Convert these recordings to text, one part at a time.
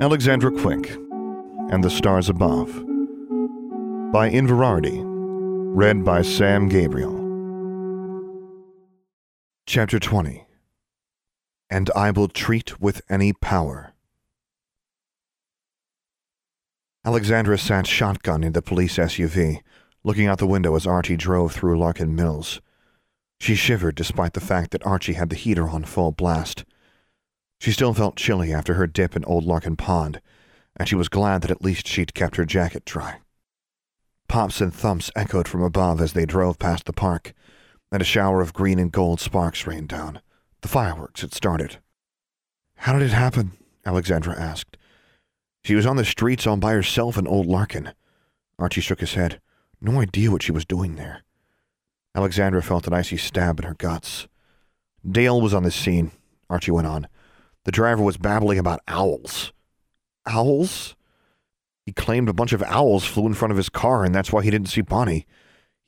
Alexandra Quick and the Stars Above by Inverarity, read by Sam Gabriel. Chapter 20 And I Will Treat with Any Power. Alexandra sat shotgun in the police SUV, looking out the window as Archie drove through Larkin Mills. She shivered despite the fact that Archie had the heater on full blast. She still felt chilly after her dip in Old Larkin Pond, and she was glad that at least she'd kept her jacket dry. Pops and thumps echoed from above as they drove past the park, and a shower of green and gold sparks rained down. The fireworks had started. How did it happen? Alexandra asked. She was on the streets all by herself in Old Larkin. Archie shook his head. No idea what she was doing there. Alexandra felt an icy stab in her guts. Dale was on the scene, Archie went on. The driver was babbling about owls. Owls? He claimed a bunch of owls flew in front of his car, and that's why he didn't see Bonnie.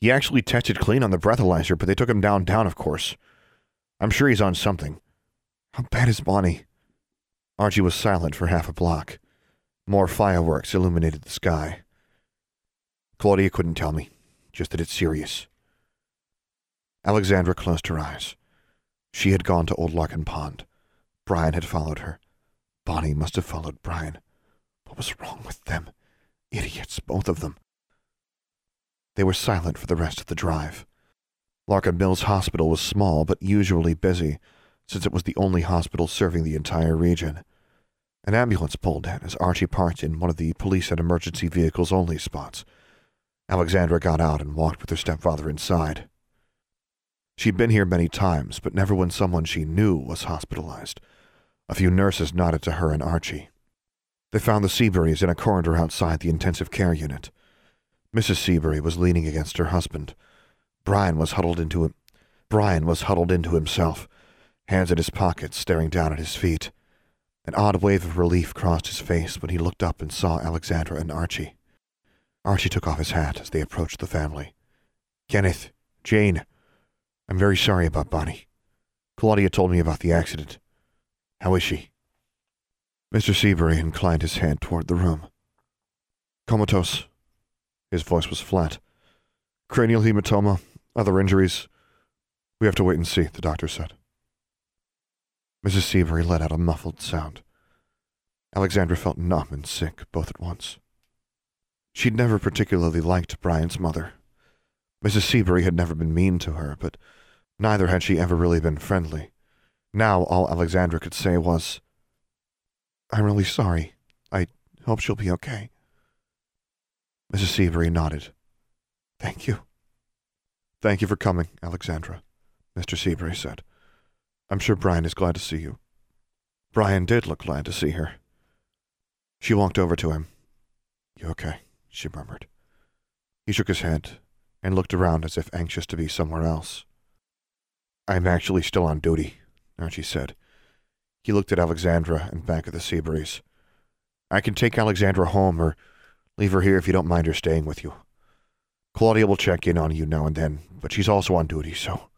He actually tested clean on the breathalyzer, but they took him downtown, of course. I'm sure he's on something. How bad is Bonnie? Archie was silent for half a block. More fireworks illuminated the sky. Claudia couldn't tell me, just that it's serious. Alexandra closed her eyes. She had gone to Old Larkin Pond. Brian had followed her. Bonnie must have followed Brian. What was wrong with them? Idiots, both of them. They were silent for the rest of the drive. Larkin Mills Hospital was small but usually busy, since it was the only hospital serving the entire region. An ambulance pulled in as Archie parked in one of the police and emergency vehicles only spots. Alexandra got out and walked with her stepfather inside. She'd been here many times, but never when someone she knew was hospitalized. A few nurses nodded to her and Archie. They found the Seaburys in a corridor outside the intensive care unit. Mrs. Seabury was leaning against her husband. Brian was huddled into him. Brian was huddled into himself, hands in his pockets, staring down at his feet. An odd wave of relief crossed his face when he looked up and saw Alexandra and Archie. Archie took off his hat as they approached the family. Kenneth, Jane, I'm very sorry about Bonnie. Claudia told me about the accident. How is she? Mr. Seabury inclined his head toward the room. Comatose. His voice was flat. Cranial hematoma, other injuries. We have to wait and see, the doctor said. Mrs. Seabury let out a muffled sound. Alexandra felt numb and sick both at once. She'd never particularly liked Brian's mother. Mrs. Seabury had never been mean to her, but neither had she ever really been friendly. Now all Alexandra could say was, I'm really sorry. I hope she'll be okay. Mrs. Seabury nodded. Thank you. Thank you for coming, Alexandra, Mr. Seabury said. I'm sure Brian is glad to see you. Brian did look glad to see her. She walked over to him. You okay? she murmured. He shook his head and looked around as if anxious to be somewhere else. I'm actually still on duty, Archie said. He looked at Alexandra and back at the sea Seaburys. I can take Alexandra home or leave her here if you don't mind her staying with you. Claudia will check in on you now and then, but she's also on duty, so.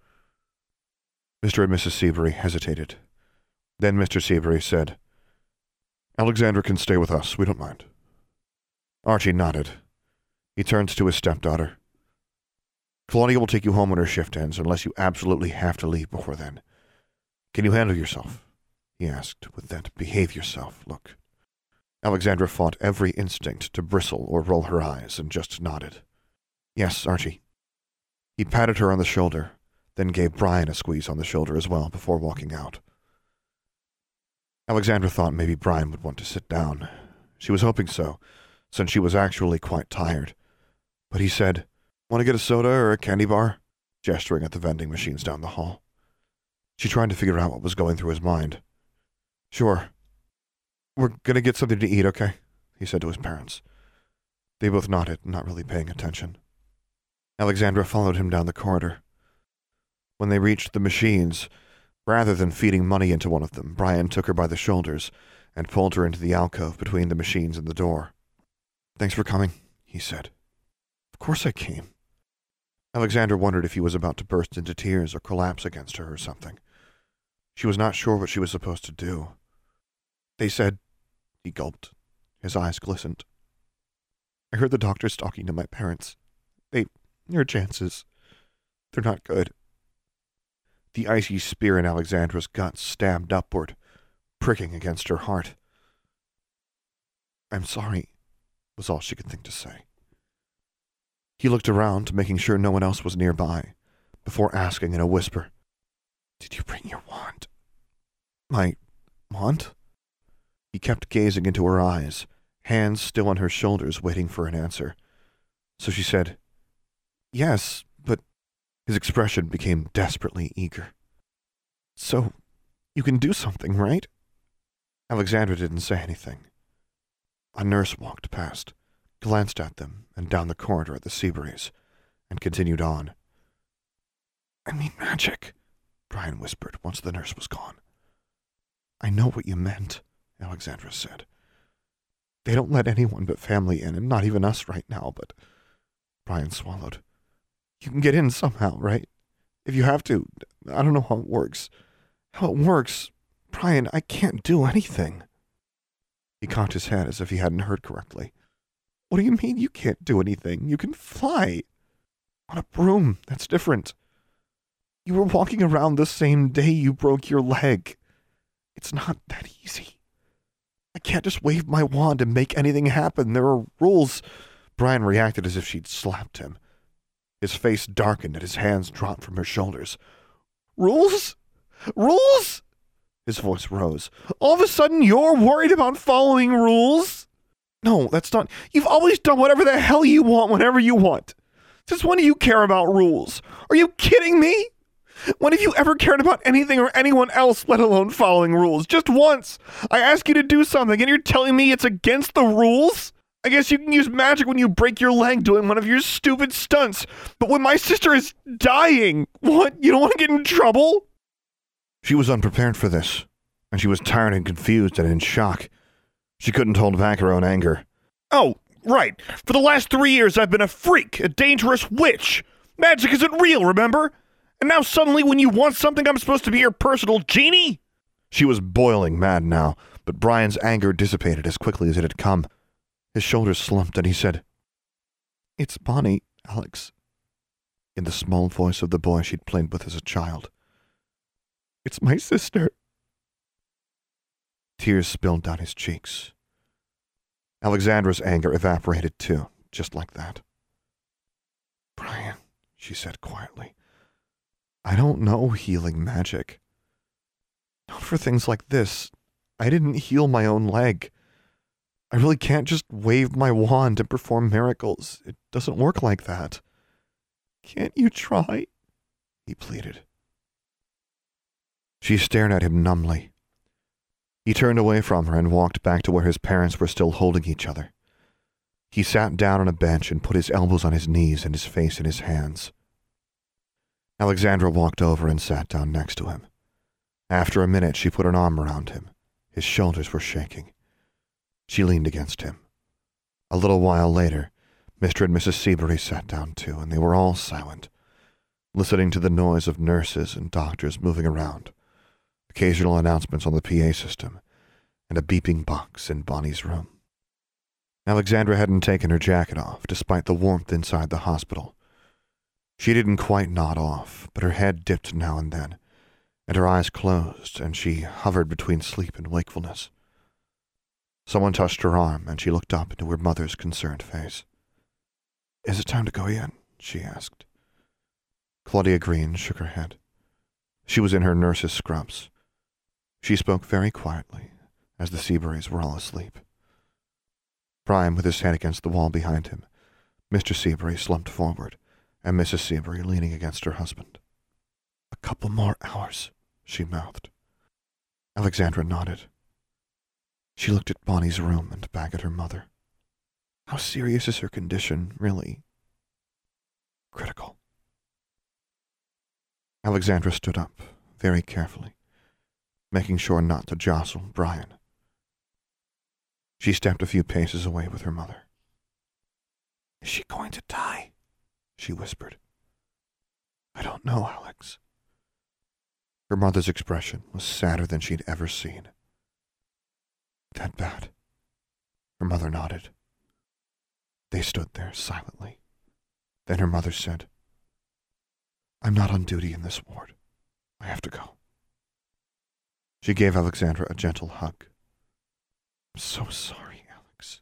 Mr. and Mrs. Seabury hesitated. Then Mr. Seabury said, Alexandra can stay with us. We don't mind. Archie nodded. He turned to his stepdaughter. Claudia will take you home when her shift ends, unless you absolutely have to leave before then. Can you handle yourself? he asked, with that behave yourself look. Alexandra fought every instinct to bristle or roll her eyes and just nodded. Yes, Archie. He patted her on the shoulder, then gave Brian a squeeze on the shoulder as well before walking out. Alexandra thought maybe Brian would want to sit down. She was hoping so, since she was actually quite tired. But he said, Want to get a soda or a candy bar? gesturing at the vending machines down the hall. She tried to figure out what was going through his mind. Sure. We're gonna get something to eat, okay? he said to his parents. They both nodded, not really paying attention. Alexandra followed him down the corridor. When they reached the machines, rather than feeding money into one of them, Brian took her by the shoulders and pulled her into the alcove between the machines and the door. Thanks for coming, he said. Of course I came. Alexandra wondered if he was about to burst into tears or collapse against her or something. She was not sure what she was supposed to do. They said He gulped. His eyes glistened. I heard the doctors talking to my parents. They, your chances, they're not good. The icy spear in Alexandra's gut stabbed upward, pricking against her heart. I'm sorry, was all she could think to say. He looked around, making sure no one else was nearby, before asking in a whisper, Did you bring your wand? My wand? He kept gazing into her eyes, hands still on her shoulders, waiting for an answer. So she said, Yes, but his expression became desperately eager. So, you can do something, right? Alexandra didn't say anything. A nurse walked past, glanced at them and down the corridor at the Seaburys, and continued on. I mean magic, Brian whispered once the nurse was gone. I know what you meant, Alexandra said. They don't let anyone but family in, and not even us right now, but. Brian swallowed. You can get in somehow, right? If you have to. I don't know how it works. How it works. Brian, I can't do anything. He cocked his head as if he hadn't heard correctly. What do you mean you can't do anything? You can fly. On a broom. That's different. You were walking around the same day you broke your leg. It's not that easy. I can't just wave my wand and make anything happen. There are rules. Brian reacted as if she'd slapped him. His face darkened and his hands dropped from her shoulders. Rules? Rules? His voice rose. All of a sudden, you're worried about following rules? No, that's not. You've always done whatever the hell you want whenever you want. Since when do you care about rules? Are you kidding me? When have you ever cared about anything or anyone else, let alone following rules? Just once. I ask you to do something and you're telling me it's against the rules? I guess you can use magic when you break your leg doing one of your stupid stunts. But when my sister is dying, what? You don't want to get in trouble? She was unprepared for this, and she was tired and confused and in shock. She couldn't hold back her own anger. Oh, right. For the last three years, I've been a freak, a dangerous witch. Magic isn't real, remember? And now suddenly, when you want something, I'm supposed to be your personal genie? She was boiling mad now, but Brian's anger dissipated as quickly as it had come. His shoulders slumped, and he said, It's Bonnie, Alex. In the small voice of the boy she'd played with as a child. It's my sister. Tears spilled down his cheeks. Alexandra's anger evaporated too, just like that. Brian, she said quietly, I don't know healing magic. Not for things like this. I didn't heal my own leg. I really can't just wave my wand and perform miracles. It doesn't work like that. Can't you try? He pleaded. She stared at him numbly. He turned away from her and walked back to where his parents were still holding each other. He sat down on a bench and put his elbows on his knees and his face in his hands. Alexandra walked over and sat down next to him. After a minute, she put an arm around him. His shoulders were shaking. She leaned against him. A little while later, Mr. and Mrs. Seabury sat down too, and they were all silent, listening to the noise of nurses and doctors moving around, occasional announcements on the PA system, and a beeping box in Bonnie's room. Alexandra hadn't taken her jacket off, despite the warmth inside the hospital. She didn't quite nod off, but her head dipped now and then, and her eyes closed, and she hovered between sleep and wakefulness. Someone touched her arm, and she looked up into her mother's concerned face. Is it time to go in? she asked. Claudia Green shook her head. She was in her nurse's scrubs. She spoke very quietly, as the Seaburys were all asleep. Brian, with his head against the wall behind him, Mr. Seabury slumped forward, and Mrs. Seabury leaning against her husband. A couple more hours, she mouthed. Alexandra nodded. She looked at Bonnie's room and back at her mother. How serious is her condition, really? Critical. Alexandra stood up, very carefully, making sure not to jostle Brian. She stepped a few paces away with her mother. Is she going to die? She whispered. I don't know, Alex. Her mother's expression was sadder than she'd ever seen. That bad, Her mother nodded. They stood there silently. Then her mother said, I'm not on duty in this ward. I have to go. She gave Alexandra a gentle hug. I'm so sorry, Alex.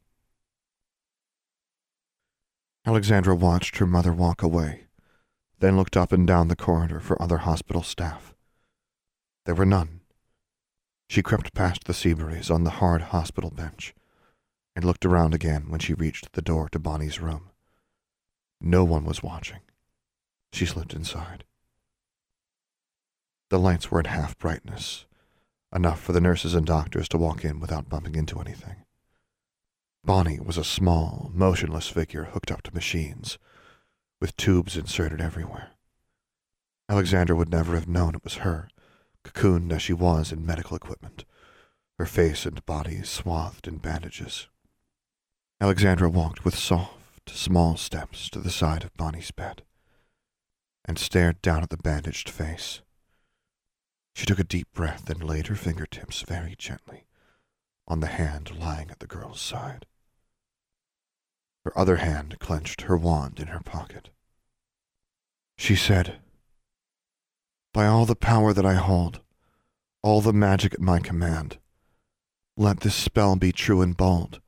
Alexandra watched her mother walk away, then looked up and down the corridor for other hospital staff. There were none. She crept past the Seaburys on the hard hospital bench and looked around again when she reached the door to Bonnie's room. No one was watching. She slipped inside. The lights were at half brightness, enough for the nurses and doctors to walk in without bumping into anything. Bonnie was a small, motionless figure hooked up to machines, with tubes inserted everywhere. Alexandra would never have known it was her, cocooned as she was in medical equipment, her face and body swathed in bandages. Alexandra walked with soft, small steps to the side of Bonnie's bed and stared down at the bandaged face. She took a deep breath and laid her fingertips very gently on the hand lying at the girl's side. Her other hand clenched her wand in her pocket. She said, By all the power that I hold, all the magic at my command, let this spell be true and bold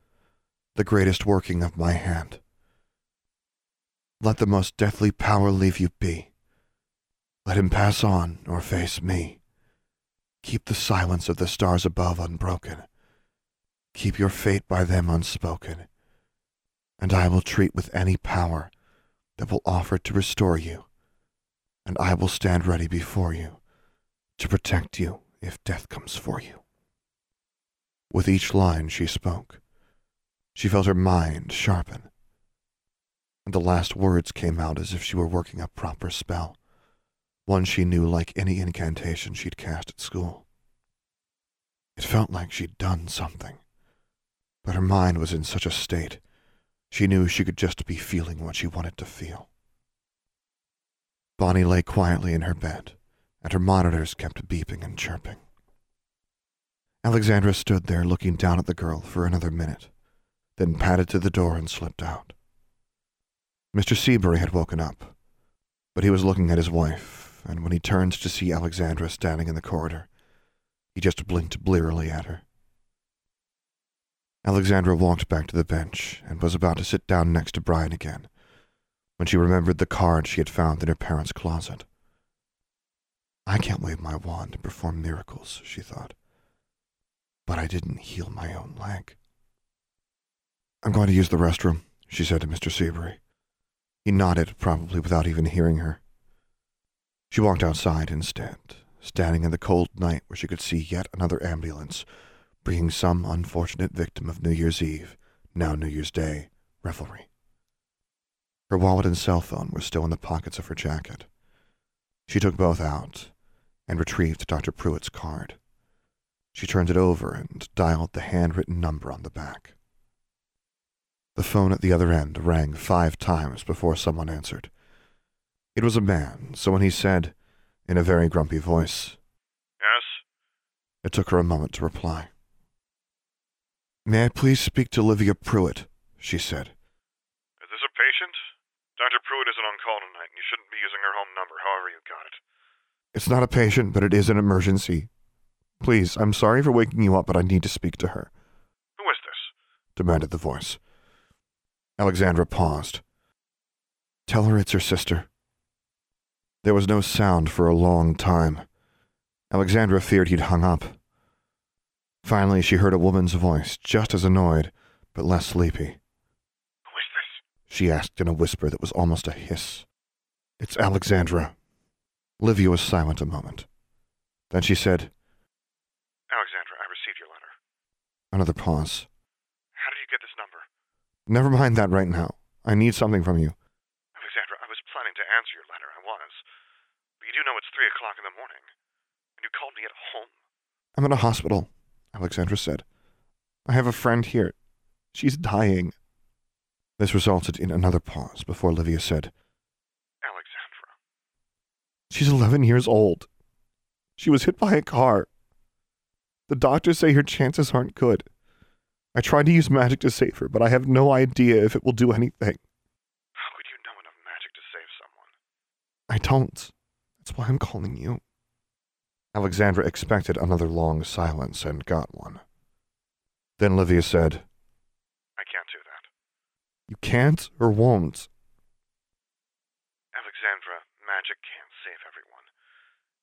the greatest working of my hand. Let the most deathly power leave you be. Let him pass on or face me. Keep the silence of the stars above unbroken. Keep your fate by them unspoken. And I will treat with any power that will offer to restore you. And I will stand ready before you to protect you if death comes for you. With each line she spoke, she felt her mind sharpen. And the last words came out as if she were working a proper spell, one she knew like any incantation she'd cast at school. It felt like she'd done something, but her mind was in such a state she knew she could just be feeling what she wanted to feel. Bonnie lay quietly in her bed, and her monitors kept beeping and chirping. Alexandra stood there looking down at the girl for another minute then padded to the door and slipped out. Mr. Seabury had woken up, but he was looking at his wife, and when he turned to see Alexandra standing in the corridor, he just blinked blearily at her. Alexandra walked back to the bench and was about to sit down next to Brian again when she remembered the card she had found in her parents' closet. I can't wave my wand and perform miracles, she thought. But I didn't heal my own leg. I'm going to use the restroom, she said to Mr. Seabury. He nodded, probably without even hearing her. She walked outside instead, standing in the cold night where she could see yet another ambulance bringing some unfortunate victim of New Year's Eve, now New Year's Day, revelry. Her wallet and cell phone were still in the pockets of her jacket. She took both out and retrieved Dr. Pruitt's card. She turned it over and dialed the handwritten number on the back. The phone at the other end rang five times before someone answered. It was a man, so when he said, in a very grumpy voice, Yes? It took her a moment to reply. May I please speak to Livia Pruitt? she said. Is this a patient? Dr. Pruitt isn't on call tonight, and you shouldn't be using her home number, however you got it. It's not a patient, but it is an emergency. Please, I'm sorry for waking you up, but I need to speak to her. Who is this? demanded the voice. Alexandra paused. Tell her it's her sister. There was no sound for a long time. Alexandra feared he'd hung up. Finally, she heard a woman's voice, just as annoyed, but less sleepy. Who is this? She asked in a whisper that was almost a hiss. It's Alexandra. Livia was silent a moment. Then she said, Alexandra, I received your letter. another pause. How did you get this number? Never mind that right now. I need something from you. Alexandra, I was planning to answer your letter. I was. But you do know it's three o'clock in the morning. And you called me at home. I'm in a hospital, Alexandra said. I have a friend here. She's dying. This resulted in another pause before Livia said, Alexandra. She's 11 years old. She was hit by a car. The doctors say her chances aren't good. I tried to use magic to save her, but I have no idea if it will do anything. How could you know enough magic to save someone? I don't. That's why I'm calling you. Alexandra expected another long silence and got one. Then Livia said, I can't do that. You can't or won't. Alexandra, magic can't save everyone.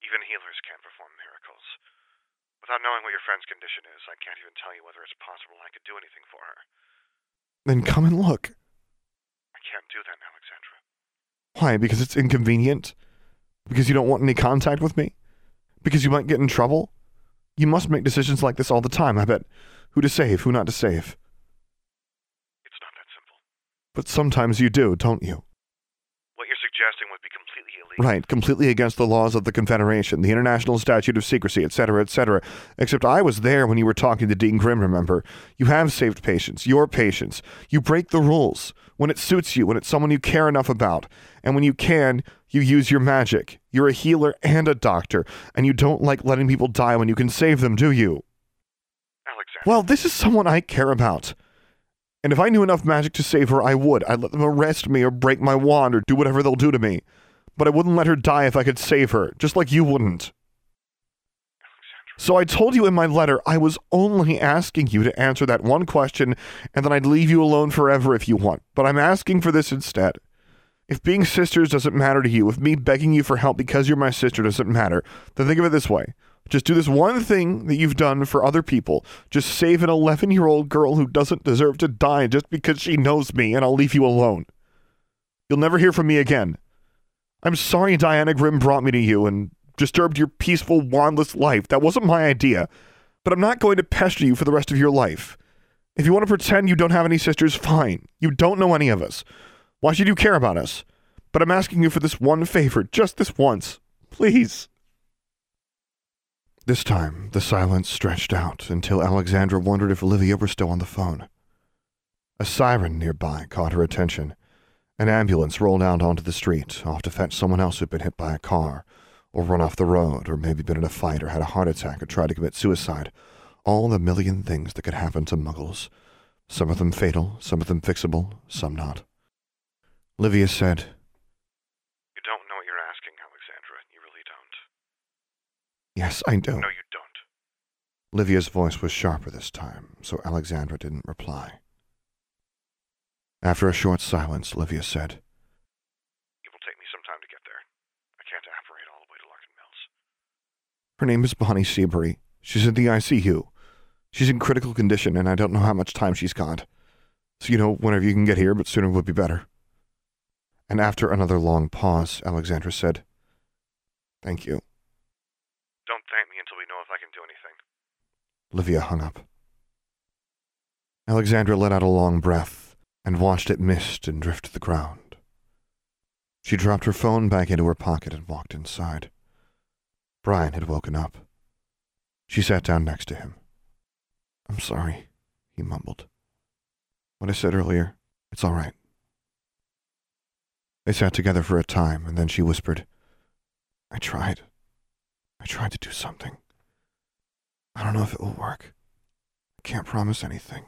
Even healers can't perform miracles. Without knowing what your friend's condition is, I can't even tell you whether it's possible I could do anything for her. Then come and look. I can't do that, Alexandra. Why? Because it's inconvenient? Because you don't want any contact with me? Because you might get in trouble? You must make decisions like this all the time, I bet. Who to save, who not to save. It's not that simple. But sometimes you do, don't you? What you're suggesting would be completely illegal. Right, completely against the laws of the Confederation, the International Statute of Secrecy, etc., etc. Except I was there when you were talking to Dean Grimm, remember? You have saved patients, your patients. You break the rules when it suits you, when it's someone you care enough about. And when you can, you use your magic. You're a healer and a doctor, and you don't like letting people die when you can save them, do you? Alexandra. Well, this is someone I care about. And if I knew enough magic to save her, I would. I'd let them arrest me or break my wand or do whatever they'll do to me. But I wouldn't let her die if I could save her, just like you wouldn't. So I told you in my letter I was only asking you to answer that one question and then I'd leave you alone forever if you want. But I'm asking for this instead. If being sisters doesn't matter to you, if me begging you for help because you're my sister doesn't matter, then think of it this way. Just do this one thing that you've done for other people. Just save an 11 year old girl who doesn't deserve to die just because she knows me, and I'll leave you alone. You'll never hear from me again. I'm sorry Dean Grimm brought me to you and disturbed your peaceful, wandless life. That wasn't my idea. But I'm not going to pester you for the rest of your life. If you want to pretend you don't have any sisters, fine. You don't know any of us. Why should you care about us? But I'm asking you for this one favor, just this once. Please. This time, the silence stretched out until Alexandra wondered if Livia were still on the phone. A siren nearby caught her attention. An ambulance rolled out onto the street, off to fetch someone else who'd been hit by a car, or run off the road, or maybe been in a fight, or had a heart attack, or tried to commit suicide. All the million things that could happen to muggles. Some of them fatal, some of them fixable, some not. Livia said, You don't know what you're asking, Alexandra. You really don't. Yes, I do. No, you don't. Livia's voice was sharper this time, so Alexandra didn't reply. After a short silence, Livia said, It will take me some time to get there. I can't apparate all the way to Larkin Mills. Her name is Bonnie Seabury. She's in the ICU. She's in critical condition, and I don't know how much time she's got. So, you know, whenever you can get here, but sooner would be better. And after another long pause, Alexandra said, Thank you. Don't thank me until we know if I can do anything. Livia hung up. Alexandra let out a long breath and watched it mist and drift to the ground. She dropped her phone back into her pocket and walked inside. Brian had woken up. She sat down next to him. I'm sorry, he mumbled. What I said earlier, it's all right. They sat together for a time, and then she whispered, I tried. I tried to do something. I don't know if it will work. I can't promise anything.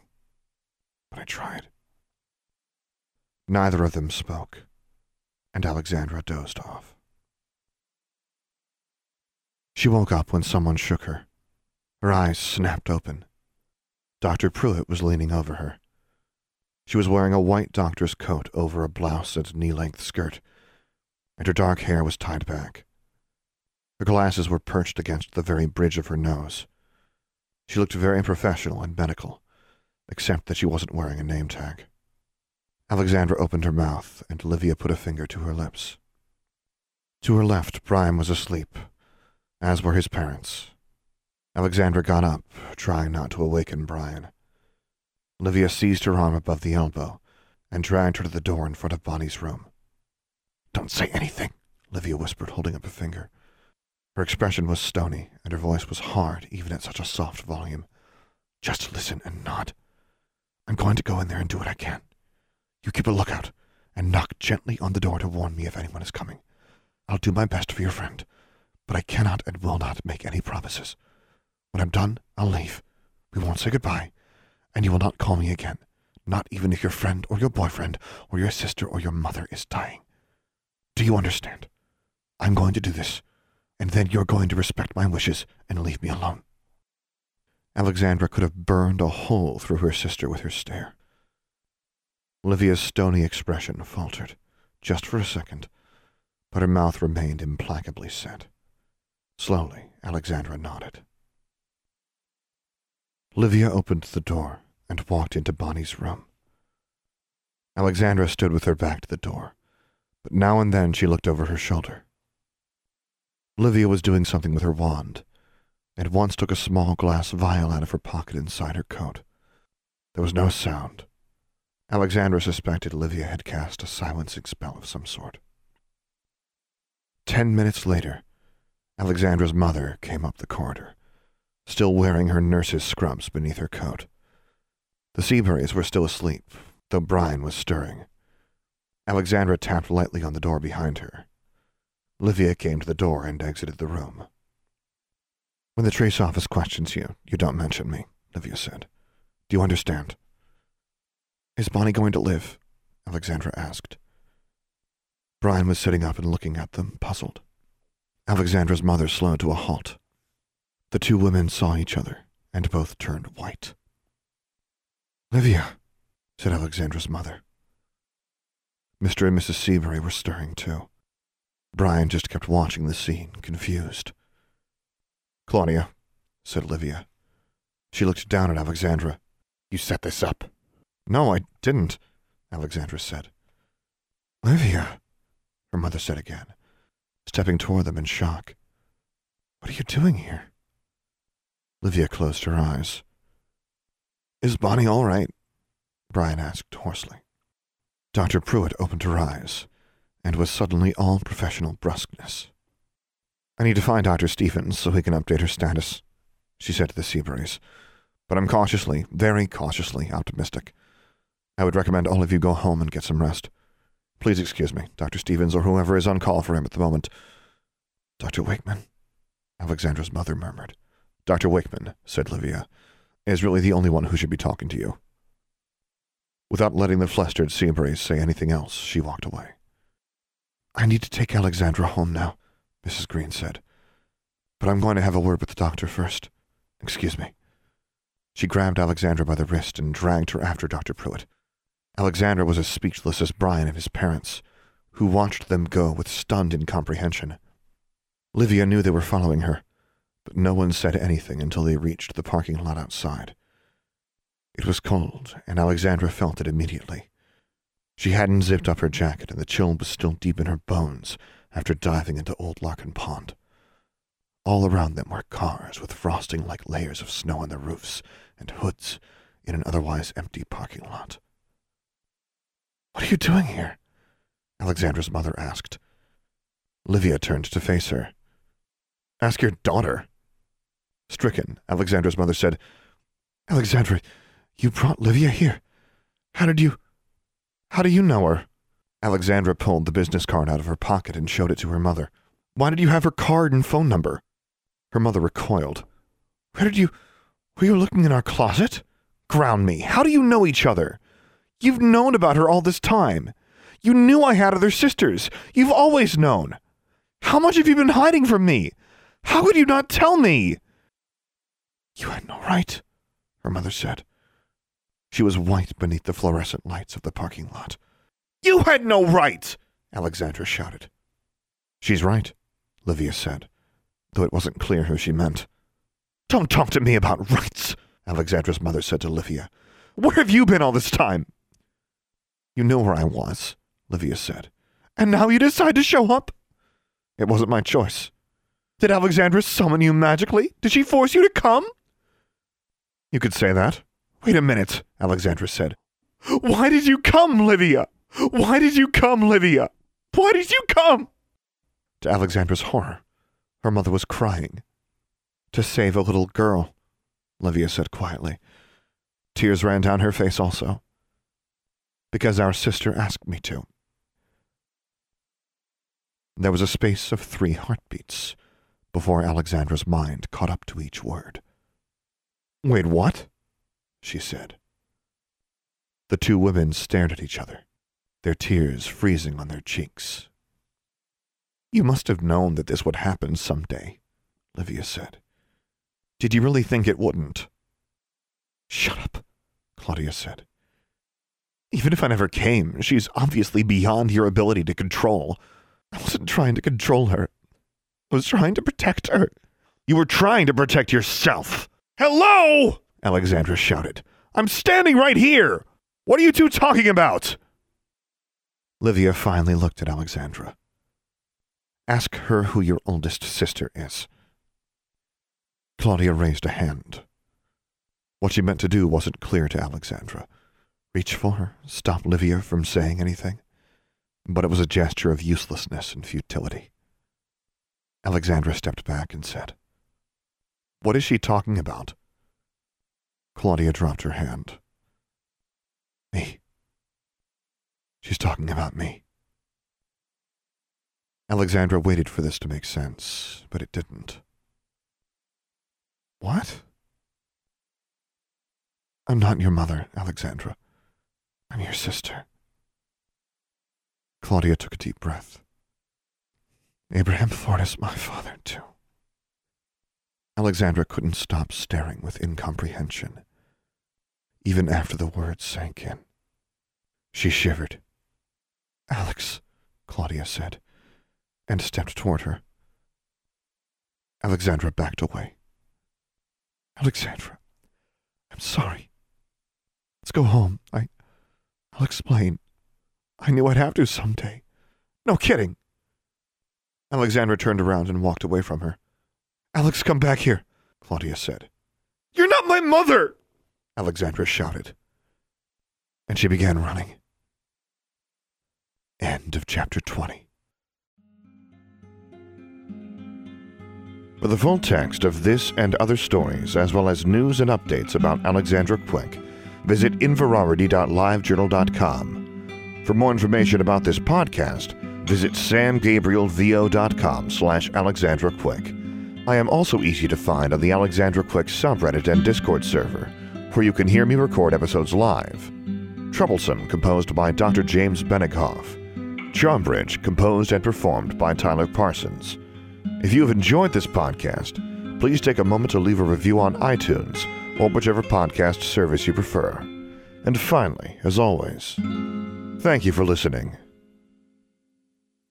But I tried. Neither of them spoke, and Alexandra dozed off. She woke up when someone shook her. Her eyes snapped open. Dr. Pruitt was leaning over her. She was wearing a white doctor's coat over a blouse and knee length skirt, and her dark hair was tied back. Her glasses were perched against the very bridge of her nose. She looked very professional and medical, except that she wasn't wearing a name tag. Alexandra opened her mouth, and Livia put a finger to her lips. To her left, Brian was asleep, as were his parents. Alexandra got up, trying not to awaken Brian. Livia seized her arm above the elbow and dragged her to the door in front of Bonnie's room. Don't say anything, Livia whispered, holding up a finger. Her expression was stony, and her voice was hard, even at such a soft volume. Just listen and nod. I'm going to go in there and do what I can. You keep a lookout, and knock gently on the door to warn me if anyone is coming. I'll do my best for your friend, but I cannot and will not make any promises. When I'm done, I'll leave. We won't say goodbye, And you will not call me again, not even if your friend or your boyfriend or your sister or your mother is dying. Do you understand? I'm going to do this, and then you're going to respect my wishes and leave me alone. Alexandra could have burned a hole through her sister with her stare. Livia's stony expression faltered, just for a second, but her mouth remained implacably set. Slowly, Alexandra nodded. Livia opened the door and walked into Bonnie's room. Alexandra stood with her back to the door, but now and then she looked over her shoulder. Livia was doing something with her wand, and once took a small glass vial out of her pocket inside her coat. There was no sound. Alexandra suspected Livia had cast a silencing spell of some sort. Ten minutes later, Alexandra's mother came up the corridor, still wearing her nurse's scrubs beneath her coat. The Seaburys were still asleep, though Brian was stirring. Alexandra tapped lightly on the door behind her. Livia came to the door and exited the room. When the trace office questions you, you don't mention me, Livia said. Do you understand? Is Bonnie going to live? Alexandra asked. Brian was sitting up and looking at them, puzzled. Alexandra's mother slowed to a halt. The two women saw each other, and both turned white. Livia, said Alexandra's mother. Mr. and Mrs. Seabury were stirring too. Brian just kept watching the scene, confused. Claudia, said Livia. She looked down at Alexandra. You set this up. No, I didn't, Alexandra said. Livia, her mother said again, stepping toward them in shock. What are you doing here? Livia closed her eyes. Is Bonnie all right? Brian asked hoarsely. Dr. Pruitt opened her eyes and was suddenly all professional brusqueness. I need to find Dr. Stevens so he can update her status, she said to the Seaburys. But I'm cautiously, very cautiously optimistic. I would recommend all of you go home and get some rest. Please excuse me, Dr. Stevens, or whoever is on call for him at the moment. Dr. Wakeman, Alexandra's mother murmured. Dr. Wakeman, said Livia, is really the only one who should be talking to you. Without letting the flustered Seaburys say anything else, she walked away. I need to take Alexandra home now, Mrs. Green said. But I'm going to have a word with the doctor first. Excuse me. She grabbed Alexandra by the wrist and dragged her after Dr. Pruitt. Alexandra was as speechless as Brian and his parents, who watched them go with stunned incomprehension. Livia knew they were following her, but no one said anything until they reached the parking lot outside. It was cold, and Alexandra felt it immediately. She hadn't zipped up her jacket, and the chill was still deep in her bones after diving into Old Larkin Pond. All around them were cars with frosting like layers of snow on the roofs and hoods in an otherwise empty parking lot. What are you doing here? Alexandra's mother asked. Livia turned to face her. Ask your daughter. Stricken, Alexandra's mother said, Alexandra, you brought Livia here. How did you. How do you know her? Alexandra pulled the business card out of her pocket and showed it to her mother. Why did you have her card and phone number? Her mother recoiled. Where did you. Were you looking in our closet? Ground me. How do you know each other? You've known about her all this time. You knew I had other sisters. You've always known. How much have you been hiding from me? How could you not tell me? You had no right, her mother said. She was white beneath the fluorescent lights of the parking lot. You had no right, Alexandra shouted. She's right, Livia said, though it wasn't clear who she meant. Don't talk to me about rights, Alexandra's mother said to Livia. Where have you been all this time? You knew where I was, Livia said. And now you decide to show up? It wasn't my choice. Did Alexandra summon you magically? Did she force you to come? You could say that. Wait a minute, Alexandra said. Why did you come, Livia? Why did you come, Livia? Why did you come? To Alexandra's horror, her mother was crying. To save a little girl, Livia said quietly. Tears ran down her face also because our sister asked me to. There was a space of three heartbeats before Alexandra's mind caught up to each word. Wait, what? she said. The two women stared at each other, their tears freezing on their cheeks. You must have known that this would happen some day, Livia said. Did you really think it wouldn't? Shut up, Claudia said. Even if I never came, she's obviously beyond your ability to control. I wasn't trying to control her. I was trying to protect her. You were trying to protect yourself. Hello! Alexandra shouted. I'm standing right here! What are you two talking about? Livia finally looked at Alexandra. Ask her who your oldest sister is. Claudia raised a hand. What she meant to do wasn't clear to Alexandra. Reach for her, stop Livia from saying anything. But it was a gesture of uselessness and futility. Alexandra stepped back and said, What is she talking about? Claudia dropped her hand. Me. She's talking about me. Alexandra waited for this to make sense, but it didn't. What? I'm not your mother, Alexandra. I'm your sister. Claudia took a deep breath. Abraham Thorne is my father, too. Alexandra couldn't stop staring with incomprehension, even after the words sank in. She shivered. Alex, Claudia said, and stepped toward her. Alexandra backed away. Alexandra, I'm sorry. Let's go home. I, I'll explain. I knew I'd have to someday. No kidding. Alexandra turned around and walked away from her. Alex, come back here, Claudia said. You're not my mother! Alexandra shouted. And she began running. End of chapter 20. For the full text of this and other stories, as well as news and updates about Alexandra Quick, visit inverarity.livejournal.com. For more information about this podcast, visit samgabrielvo.com slash Alexandra Quick. I am also easy to find on the Alexandra Quick subreddit and Discord server, where you can hear me record episodes live. Troublesome, composed by Dr. James Benighoff. Charmbridge, composed and performed by Tyler Parsons. If you have enjoyed this podcast, please take a moment to leave a review on iTunes or whichever podcast service you prefer. And finally, as always, thank you for listening.